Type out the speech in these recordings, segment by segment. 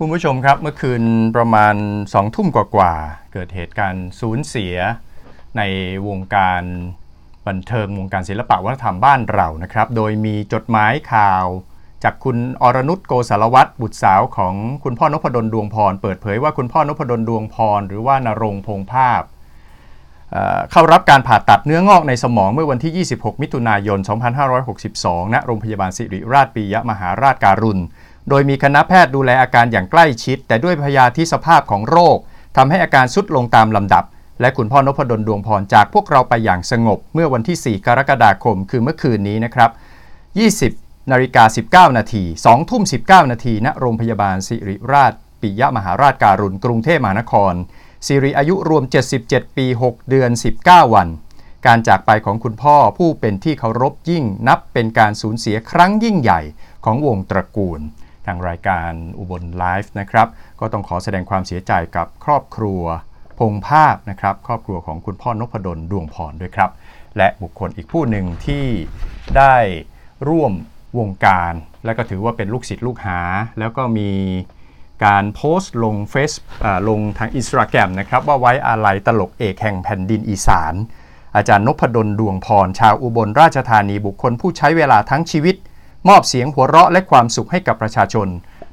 คุณผู้ชมครับเมื่อคืนประมาณสองทุ่มกว่าๆเกิดเหตุการณ์สูญเสีย ในวงการบันเทิงวงการศิลปะวัฒนธรรมบ้านเรานะครับ โดยมีจดหมายข่าวจากคุณอรนุชโกสารวัตรบุตรสาวของคุณพ่อนพดลดวงพร เปิดเผยว่าคุณพ่อนพดลดวงพร หรือว่านรงพงภาพเเข้ารับการผ่าตัดเนื้องอกในสมองเมื่อวันที่ 26 มิถุนายน 2562ณโรงพยาบาลสิริราชปิยมหาราชการุณ โดยมีคณะแพทย์ดูแลอาการอย่างใกล้ชิด แต่ด้วยพยาธิสภาพของโรคทำให้อาการสุดลงตามลำดับ และคุณพ่อนพดลดวงพรจากพวกเราไปอย่างสงบ เมื่อวันที่ 4 กรกฎาคม คือเมื่อคืนนี้นะครับ 20นาฬิกา19 นาที2ทุ่ม 19 นาทีณโรงพยาบาลสิริราช ปิยมหาราชการุณกรุงเทพมหานครสิริอายุรวม 77 ปี 6 เดือน 19 วัน การจากไปของคุณพ่อผู้เป็นที่เคารพยิ่งนับเป็นการสูญเสียครั้งยิ่งใหญ่ของวงตระกูล ทางรายการอุบลไลฟ์นะครับ ก็ต้องขอแสดงความเสียใจกับครอบครัว พงภาพนะครับ ครอบครัวของคุณพ่อนพดลดวงพรด้วยครับ และบุคคลอีกผู้หนึ่งที่ได้ร่วมวงการ และก็ถือว่าเป็นลูกศิษย์ลูกหา แล้วก็มีการโพสต์ลงเฟซลงทางอินสตาแกรมนะครับ ว่าไว้อาลัยตลกเอกแห่งแผ่นดินอีสาน อาจารย์นพดลดวงพร ชาวอุบลราชธานีบุคคลผู้ใช้เวลาทั้งชีวิต มอบเสียงหัวเราะและความสุขให้กับประชาชน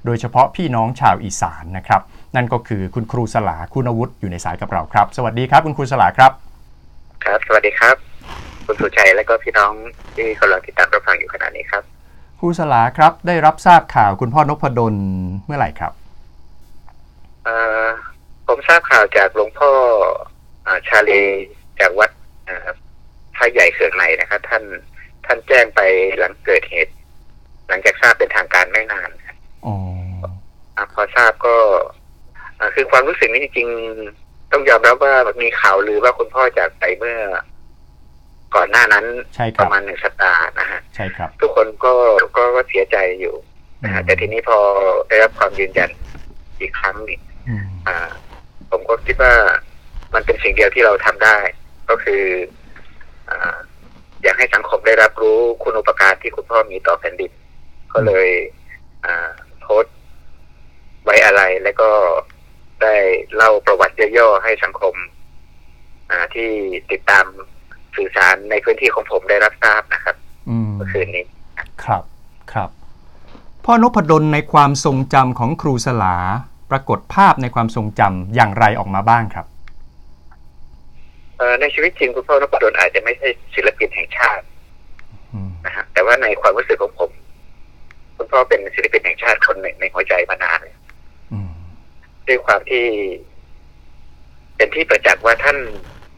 โดยเฉพาะพี่น้องชาวอีสานนะครับ นั่นก็คือคุณครูสลาคุณวุฒิอยู่ในสายกับเราครับ สวัสดีครับคุณครูสลาครับ ครับ สวัสดีครับ คุณสุชัยและก็พี่น้องที่กำลังติดตามรับฟังอยู่ขณะนี้ครับครูสลาครับได้รับทราบข่าวคุณพ่อนพดลเมื่อไหร่ครับเอ่อผมทราบข่าวจากหลวงพ่ออาชาลีจากวัดอ่าพระใหญ่เขื่องในนะครับ ท่านท่านแจ้งไปหลังเกิดเหตุ หลังจากทราบเป็นทางการไม่นานครับ อ๋อ อ่าพอทราบก็อ่าคือความรู้สึกนี้จริงๆ ต้องยอมรับว่ามีข่าวลือว่าคุณพ่อจากไปเมื่อ ก่อนหน้านั้นใช่คปรับระมาณหนึ่งสัปดาห์นะฮะใช่ครับ ทุกคนก็ก็ก็เสียใจอยู่นะฮะอืมแต่ทีนี้พอได้รับความยืนยันอีกครั้งหนึ่งอืมอ่าผมก็คิดว่ามันเป็นสิ่งเดียวที่เราทำได้ ก็คืออ่าอยากให้สังคมได้รับรู้คุณอุปการที่คุณพ่อมีต่อแผ่นดินก็เลยอ่าโพสต์ ไว้อะไรแล้วก็ได้เล่าประวัติย่อๆให้สังคมอ่าที่ติดตามสื่อสารในพื้นที่ของผมได้รับทราบนะครับอืมเมื่อคืนนี้ครับครับ พ่อนพดลในความทรงจำของครูสลาปรากฏภาพในความทรงจำอย่างไรออกมาบ้างครับเอ่อในชีวิตจริงคุณพ่อนพดลอาจจะไม่ใช่ศิลปินแห่งชาติอืมนะฮะแต่ว่าในความรู้สึกของผม คุณพ่อเป็นศิลปินแห่งชาติคนหนึ่งในหัวใจมานานเลยอืม ด้วยความที่เป็นที่ประจักษ์ว่าท่าน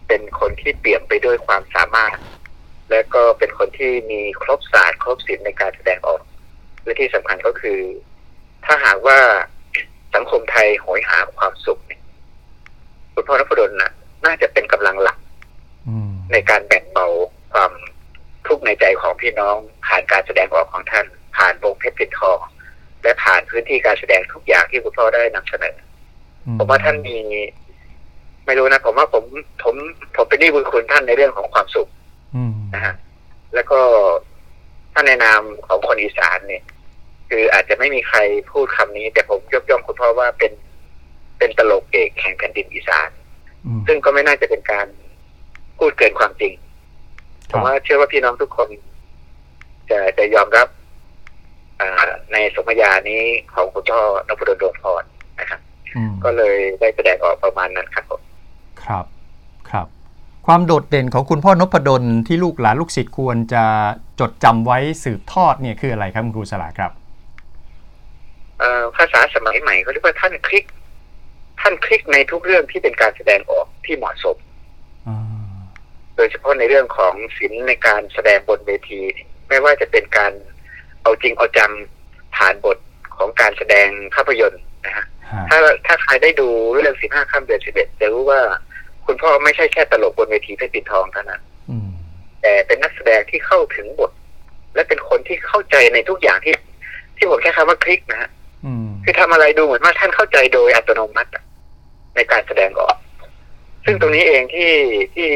เป็นคนที่เปี่ยมไปด้วยความสามารถ และก็เป็นคนที่มีครบศาสตร์ครบศิลป์ในการแสดงออก และที่สำคัญก็คือ ถ้าหากว่าสังคมไทยโหยหาความสุขเนี่ยคุณพ่อนพดลน่ะ น่าจะเป็นกำลังหลักในการแบ่งเบาความทุกข์ในใจของพี่น้องผ่านการแสดงออกของท่าน ผ่านวงเพชรปิดทองและผ่านพื้นที่การแสดงทุกอย่างที่คุณพ่อได้นำเสนอ ผมว่าท่านมีไม่รู้นะผมว่าผมผมผมเป็นหนี้บุญคุณท่านในเรื่องของความสุขอืมนะฮะแล้วก็ท่านในนามของคนอีสานเนี่ย คืออาจจะไม่มีใครพูดคำนี้ แต่ผมยกย่องคุณพ่อว่าเป็นเป็นตลกเอกแห่งแผ่นดินอีสานอืมซึ่งก็ไม่น่าจะเป็นการพูดเกินความจริงคผรับมว่าเชื่อว่าพี่น้องทุกคน จะจะยอมรับอ่าในสมญานี้ของคุณพ่อนพดลดวงพรนะครับอืม ก็เลยได้แสดงออกประมาณนั้นครับผมครับครับ ความโดดเด่นของคุณพ่อนพดลที่ลูกหลานลูกศิษย์ควรจะจดจำไว้สืบทอดเนี่ยคืออะไรครับคุณครูสลาครับเอ่อภาษาสมัยใหม่เขาเรียกว่าท่านคลิก ท่านคลิกในทุกเรื่องที่เป็นการแสดงออกที่เหมาะสมอ่าโดยเฉพาะในเรื่องของศิลป์ในการแสดงบนเวที ไม่ว่าจะเป็นการเอาจริงเอาจังผ่านบทของการแสดงภาพยนตร์นะฮะฮะ ถ้าถ้าใครได้ดูเรื่องสิบห้าค่ำเดือนสิบเอ็ดจะรู้ว่า คุณพ่อไม่ใช่แค่ตลกบนเวทีเพชรปิดทองเท่านั้นอืมแต่เป็นนักแสดงที่เข้าถึงบท และเป็นคนที่เข้าใจในทุกอย่างที่ ที่ผมใช้คำว่าคลิกนะฮะอืมคือทำอะไรดูเหมือนว่าท่านเข้าใจโดยอัตโนมัติอะในการแสดงออก ซึ่งตรงนี้เองที่ที่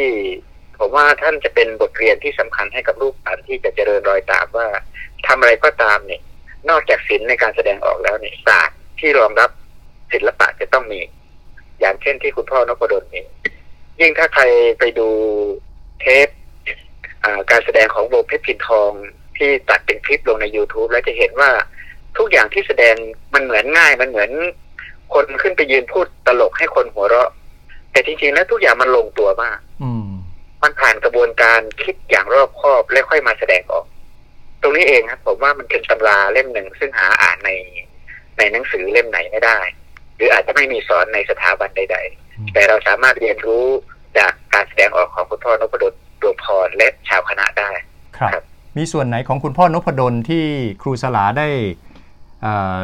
ผมว่าท่านจะเป็นบทเรียนที่สำคัญให้กับลูกหลานที่จะเจริญรอยตามว่าทำอะไรก็ตามเนี่ย นอกจากศิลป์ในการแสดงออกแล้วเนี่ยศาสตร์ที่รองรับ ศิลปะจะต้องมี อย่างเช่นที่คุณพ่อนพดลมียิ่งถ้าใครไปดูเทปอ่าการแสดงของวงเพชรพินทองที่ตัดเป็นคลิปลงใน YouTube แล้วจะเห็นว่าทุกอย่างที่แสดงมันเหมือนง่ายมันเหมือน คนขึ้นไปยืนพูดตลกให้คนหัวเราะ แต่จริงๆแล้วทุกอย่างมันลงตัวมากอืมมันผ่านกระบวนการคิดอย่างรอบคอบและค่อยมาแสดงออก ตรงนี้เองครับผมว่ามันเป็นตำราเล่มหนึ่งซึ่งหาอ่านในในหนังสือเล่มไหนไม่ได้ หรืออาจจะไม่มีสอนในสถาบันใด ๆ แต่เราสามารถเรียนรู้จากการแสดงออกของคุณพ่อนพดลดวงพรและชาวคณะได้ครับครับมีส่วนไหนของคุณพ่อนพดลที่ครูสลาได้เอ่อ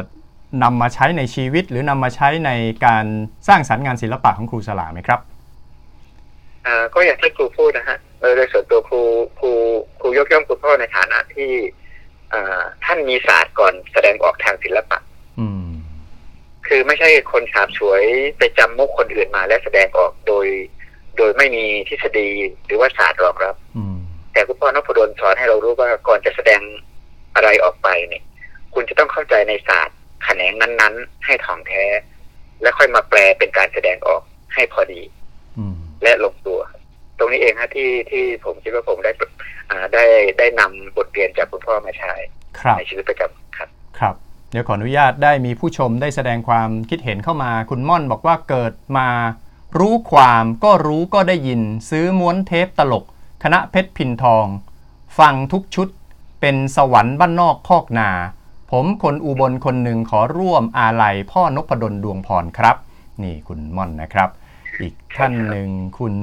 นำมาใช้ในชีวิต หรือนำมาใช้ในการสร้างสรรค์งานศิลปะของครูสลาไหมครับอ่าก็อย่างที่ครูพูดนะฮะโดยโดยส่วนตัวครูครูครูยกย่องคุณพ่อในฐานะที่อ่าท่านมีศาสตร์ก่อนแสดงออกทางศิลปะอืม คือไม่ใช่คนฉาบฉวยไปจำมุกคนอื่นมาและแสดงออกโดย โดยไม่มีทฤษฎีหรือว่าศาสตร์รองรับ อืม แต่คุณพ่อนพดลสอนให้เรารู้ว่าก่อนจะแสดงอะไรออกไปเนี่ย คุณจะต้องเข้าใจในศาสตร์แขนงนั้นๆ ให้ถ่องแท้ และค่อยมาแปลเป็นการแสดงออกให้พอดี อืม และลงตัว ตรงนี้เองฮะที่ที่ผมคิดว่าผมได้อ่าได้ได้นำบทเรียนจากคุณพ่อมาใช้ครับ ในชีวิตประจำครับครับ เดี๋ยวขออนุญาตได้มีผู้ชมได้แสดงความคิดเห็นเข้ามา คุณม่อนบอกว่าเกิดมารู้ความก็รู้ก็ได้ยิน ซื้อม้วนเทปตลก คณะเพชรพินทอง ฟังทุกชุด เป็นสวรรค์บ้านนอกคอกนา ผมคนอุบลคนหนึ่งขอร่วมอาลัยพ่อนพดลดวงพรครับ นี่คุณม่อนนะครับ อีกท่านหนึ่งคุณ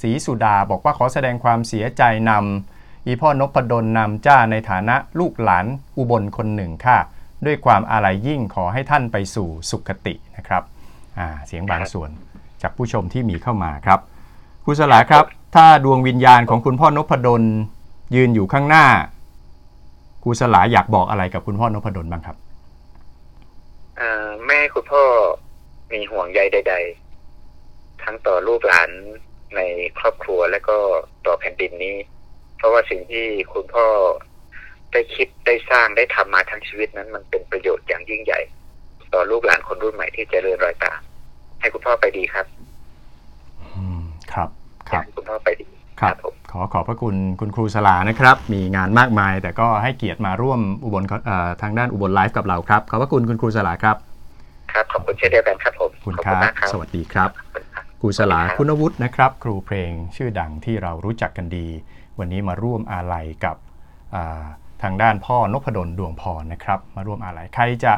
ศรีสุดาบอกว่าขอแสดงความเสียใจนำอีพ่อนพดลนำจ้าในฐานะลูกหลานอุบลคนหนึ่งค่ะ ด้วยความอาลัยยิ่งขอให้ท่านไปสู่สุคตินะครับอ่าเสียงบางส่วนจากผู้ชมที่มีเข้ามาครับครูสลาครับ ถ้าดวงวิญญาณของคุณพ่อนพดลยืนอยู่ข้างหน้าครูสลาอยากบอกอะไรกับคุณพ่อนพดลบ้างครับเอ่อแม่ให้คุณพ่อมีห่วงใยใด ๆ ทั้งต่อลูกหลานในครอบครัวและก็ต่อแผ่นดินนี้ เพราะว่าสิ่งที่คุณพ่อ ได้คิดได้สร้างได้ทำมาทั้งชีวิตนั้น มันเป็นประโยชน์อย่างยิ่งใหญ่ ต่อลูกหลานคนรุ่นใหม่ที่จะเริญรอยตามให้คุณพ่อไปดีครับ อืมครับ ครับให้คุณพ่อไปดีครับผมขอขอบพระคุณคุณครูสลานะครับ มีงานมากมาย แต่ก็ให้เกียรติมาร่วมอุบลเอ่อทางด้านอุบลไลฟ์กับเราครับ ขอบพระคุณคุณครูสลาครับ ครับ ขอบคุณเช่นเดียวกันครับผมขอบคุณขอบคคุณรับมากครับสวัสดีครับขอบคุณครับครูสลาขอบคุณครับคุณวุฒินะครับ ครูเพลงชื่อดังที่เรารู้จักกันดี วันนี้มาร่วมอาลัยกับอ่า ทางด้านพ่อนพดลดวงพรนะครับมาร่วมอาลัยใครจะ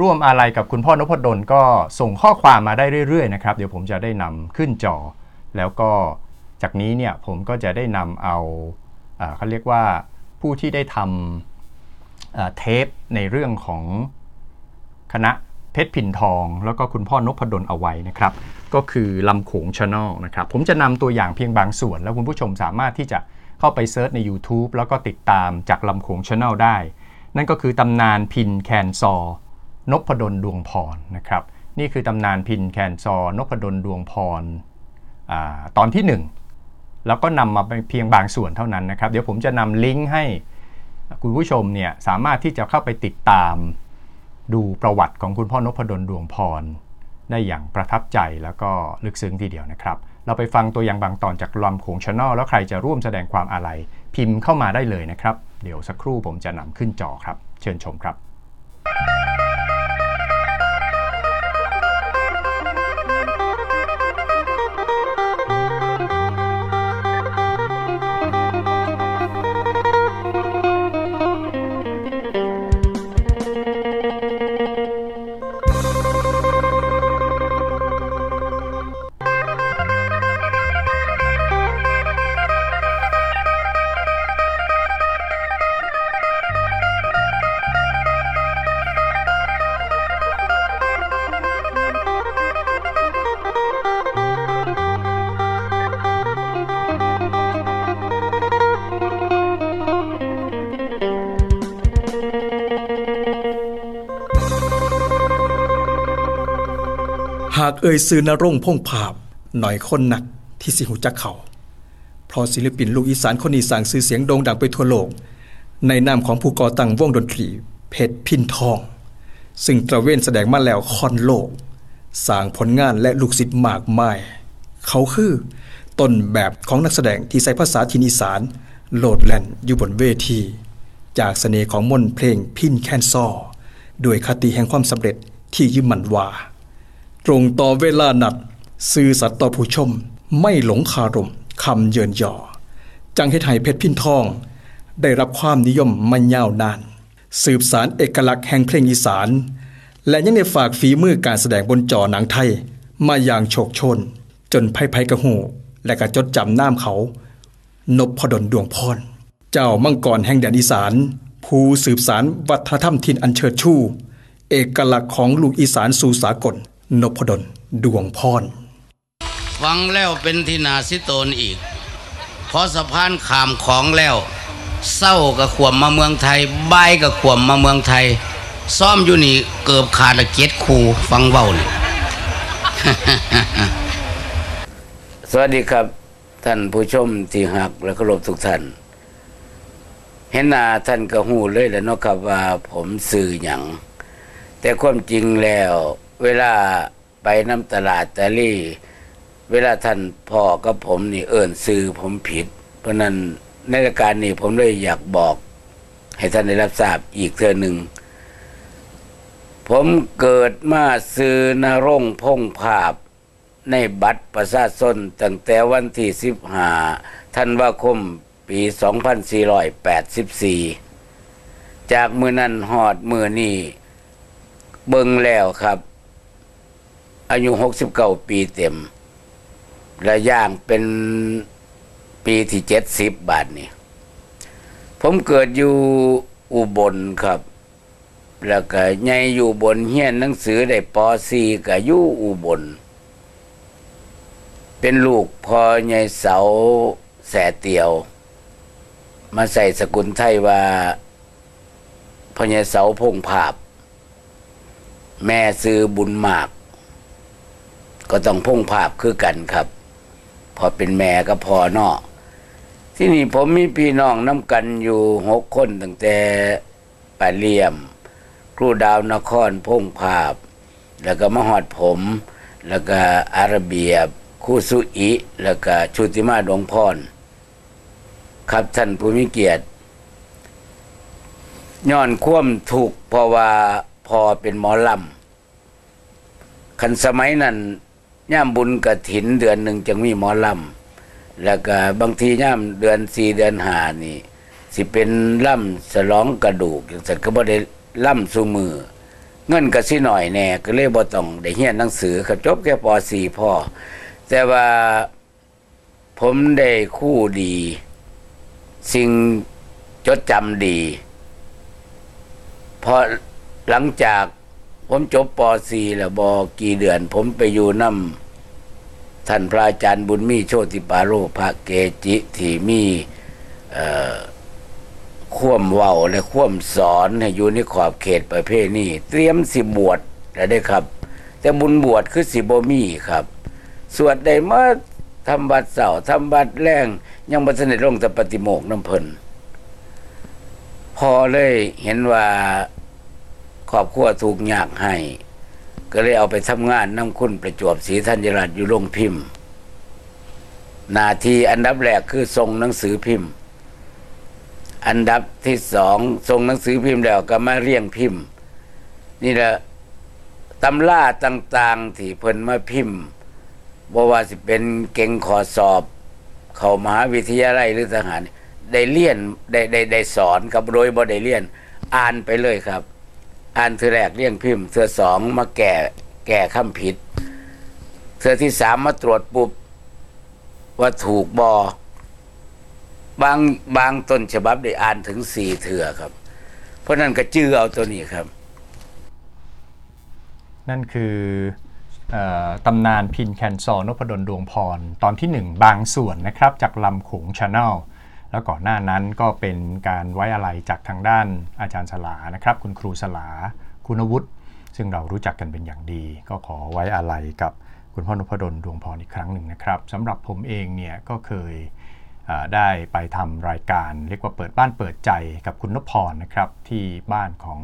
ร่วมอาลัยกับคุณพ่อนพดลก็ส่งข้อความมาได้เรื่อยๆนะครับเดี๋ยวผมจะได้นำขึ้นจอ แล้วก็จากนี้เนี่ยผมก็จะได้นำเอาเขาเรียกว่าผู้ที่ได้ทำเทปในเรื่องของคณะเพชรพินทอง แล้วก็คุณพ่อนพดลเอาไว้นะครับ ก็คือลำโขงชาแนลนะครับ ผมจะนำตัวอย่างเพียงบางส่วน แล้วคุณผู้ชมสามารถที่จะ เข้าไป search ใน YouTube แล้วก็ติดตามจากลำโขงชาแนลได้ นั่นก็คือตำนานพิณแคนซอนพดลดวงพรนะครับ นี่คือตำนานพิณแคนซอนพดลดวงพร ตอนที่ 1 แล้วก็นำมาเพียงบางส่วนเท่านั้นนะครับ เดี๋ยวผมจะนำลิงก์ให้คุณผู้ชมเนี่ยสามารถที่จะเข้าไปติดตาม ดูประวัติของคุณพ่อนพดลดวงพร ได้อย่างประทับใจแล้วก็ลึกซึ้งทีเดียวนะครับ เราไปฟังตัวอย่างบางตอนจากลำโขงชาแนลแล้วใครจะร่วมแสดงความอาลัยพิมพ์เข้ามาได้เลยนะครับ เดี๋ยวสักครู่ผมจะนำขึ้นจอครับ เชิญชมครับ หากเอ่ยซื้อนรงพงภาพ หน่อยคนหนักที่สิหูจักเขา เพราะศิลปินลูกอีสานคนนี้สั่งซื้อเสียงโด่งดังไปทั่วโลก ในนามของผู้ก่อตั้งวงดนตรีเพชรพินทอง ซึ่งตระเวนแสดงมาแล้วคอนโลกสร้างผลงานและลูกศิษย์มากมาย เขาคือต้นแบบของนักแสดงที่ใช้ภาษาทินอีสานโหลดแล่นอยู่บนเวที จากเสน่ห์ของมนเพลงพินแคนซอด้วยคติแห่งความสำเร็จที่ยึดมั่นว่า ตรงต่อเวลานัด ซื่อสัตย์ต่อผู้ชม ไม่หลงคารมคำเยินยอ จังเฮ็ดให้เพชรพินทอง ได้รับความนิยมมายาวนาน สืบสารเอกลักษณ์แห่งเพลงอีสาน และยังได้ฝากฝีมือการแสดงบนจอหนังไทย มาอย่างโชคชน จนไพ่ไพ่กระหูและก็จดจำน้ำเขานพพดลดวงพร เจ้ามังกรแห่งแดนอีสาน ผู้สืบสารวัฒนธรรมถิ่นอันเชิดชู เอกลักษณ์ของลูกอีสานสู่สากล นพดลดวงพรฟังแล้วเป็นที่นาสิโตนอีกเพราะสะพานขามของแล้ว เศร้ากับขวมมาเมืองไทยบายกับขวมมาเมืองไทย ซ่อมอยู่นี่เกือบขาดละเกียดคูฟังเบ้านี่สวัสดีครับท่านผู้ชมที่หักและเคารพทุกท่าน เห็นหน้าท่านก็หูเลยแหล้วเนาะครับว่าผมสื่อหยังแต่ความจริงแล้ว เวลาไปน้ำตลาดตะลี่ เวลาท่านพ่อกับผมนี่เอิ่นซื้อผมผิด เพราะนั้นในรายการนี้ผมเลยอยากบอก ให้ท่านได้รับทราบอีกเทื่อหนึ่ง ผมเกิดมาซื้อนรงพงภาพ ในบัตรประชาชนตั้งแต่วันที่สิบห้าธันวาคมปี 2484 จากมือนั้นหอดมือนี้เบิ่งแล้วครับ อายุ69ปีเต็ม และย่างเป็นปีที่70บาทนี่ผมเกิดอยู่อุบลครับ แล้วก็ใหญ่อยู่บนเฮียนหนังสือได้ป .4 ก็อยู่อุบล เป็นลูกพอใหญ่เสาแสเตียว มาใส่สกุลไทยว่าพอใหญ่เสาพงภาพ แม่ซื้อบุญมาก ก็ต้องพงภาพคือกันครับ พอเป็นแม่ก็พอเนาะที่นี่ผมมีพี่น้องน้ำกันอยู่หกคนตั้งแต่ป่าเลี่ยม ครูดาวนครพงภาพ แล้วก็มหอดผม แล้วก็อาระเบียครู่สุอิแล้วก็ชุติมาดวงพร ครับท่านผู้มีเกียรติย้อนคว่ำถูกเพราะว่าพอเป็นหมอลำคันสมัยนั้น ย่ามบุญกระถินเดือนหนึ่งจึงมีหมอลำแล้วก็บางทีย่ามเดือนสี่เดือนหานี่ สิเป็นล่ำสลองกระดูกอย่างสัตว์ก็บ่ได้ล่ำสู่มือ เงินก็สิหน่อยแน่ก็เลยบ่ต้องได้เรียนหนังสือครับจบแค่ป .4 พ่อแต่ว่าผมได้คู่ดี สิ่งจดจำดี พอหลังจาก ผมจบป .4 แล้วบอกี่เดือน ผมไปอยู่น้ำท่านพระอาจารย์บุญมีโชติปาโรพระเกจิที่มีเอ่อข่วมเว้าและข่วมสอนให้อยู่ในขอบเขตประเภทนี้เตรียมสิบวชแล้วได้ครับ แต่บุญบวชคือสิบมีครับ สวดได้มาทำบัตรเสาร์ทำบัตรแรงยังบัตรสนิทลงแต่ปฏิโมกขน้ำเพลินพอเลยเห็นว่า ครอบครัวถูกยากให้ ก็เลยเอาไปทำงานน้ำคุณประจวบศรีธัญรัตน์อยู่โรงพิมพ์หนาทีอันดับแรกคือส่งหนังสือพิมพ์ อันดับที่สองส่งหนังสือพิมพ์แล้วก็มาเรียงพิมพ์ นี่แหละตำราต่างๆที่เพิ่นมาพิมพ์บ่ว่าสิเป็นเก่งขอสอบ เข้ามหาวิทยาลัยหรือทหาร ได้เรียนได้ได้ได้สอนกับโดยบ่ได้เรียน อ่านไปเลยครับ อ่านเธอแรกเรียงพิมพ์เธอสองมาแก่แก่คำผิดเธอที่สามมาตรวจปุ๊บว่าถูกบอบางบางต้นฉบับได้อ่านถึงสี่เถื่อครับ เพราะนั้นก็จื้อเอาตัวนี้ครับ นั่นคือออตำนานพิณแคนซอนพดลดวงพร ตอนที่1บางส่วนนะครับ จากลำโขงชาแนล แล้วก่อนหน้านั้นก็เป็นการไว้อาลัยจากทางด้านอาจารย์สลานะครับ คุณครูสลา คุณวุฒิซึ่งเรารู้จักกันเป็นอย่างดี ก็ขอไว้อาลัยกับคุณพ่อนพดลดวงพรอีกครั้งหนึ่งนะครับสำหรับผมเองเนี่ยก็เคยได้ไปทำรายการ เรียกว่าเปิดบ้านเปิดใจกับคุณนพพรนะครับ ที่บ้านของ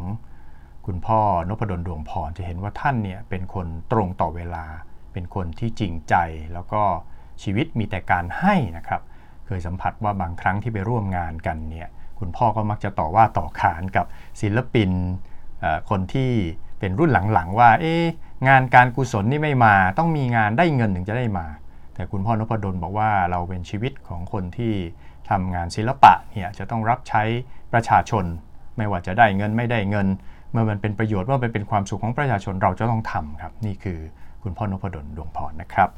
คุณพ่อนพดลดวงพรจะเห็นว่าท่านเนี่ยเป็นคนตรงต่อเวลา เป็นคนที่จริงใจ แล้วก็ชีวิตมีแต่การให้นะครับ เคยสัมผัสว่าบางครั้งที่ไปร่วมงานกันเนี่ยคุณพ่อก็มักจะต่อว่าต่อขานกับศิลปินคนที่เป็นรุ่นหลังๆ ว่าเอ๊งานการกุศลนี่ไม่มา ต้องมีงานได้เงินถึงจะได้มา แต่คุณพ่อนพดลบอกว่าเราเป็นชีวิตของคนที่ทำงานศิลปะเนี่ยจะต้องรับใช้ประชาชน ไม่ว่าจะได้เงินไม่ได้เงิน เมื่อมันเป็นประโยชน์ว่ามันเป็นความสุขของประชาชนเราจะต้องทำครับ นี่คือคุณพ่อนพดลดวงพรนะครับ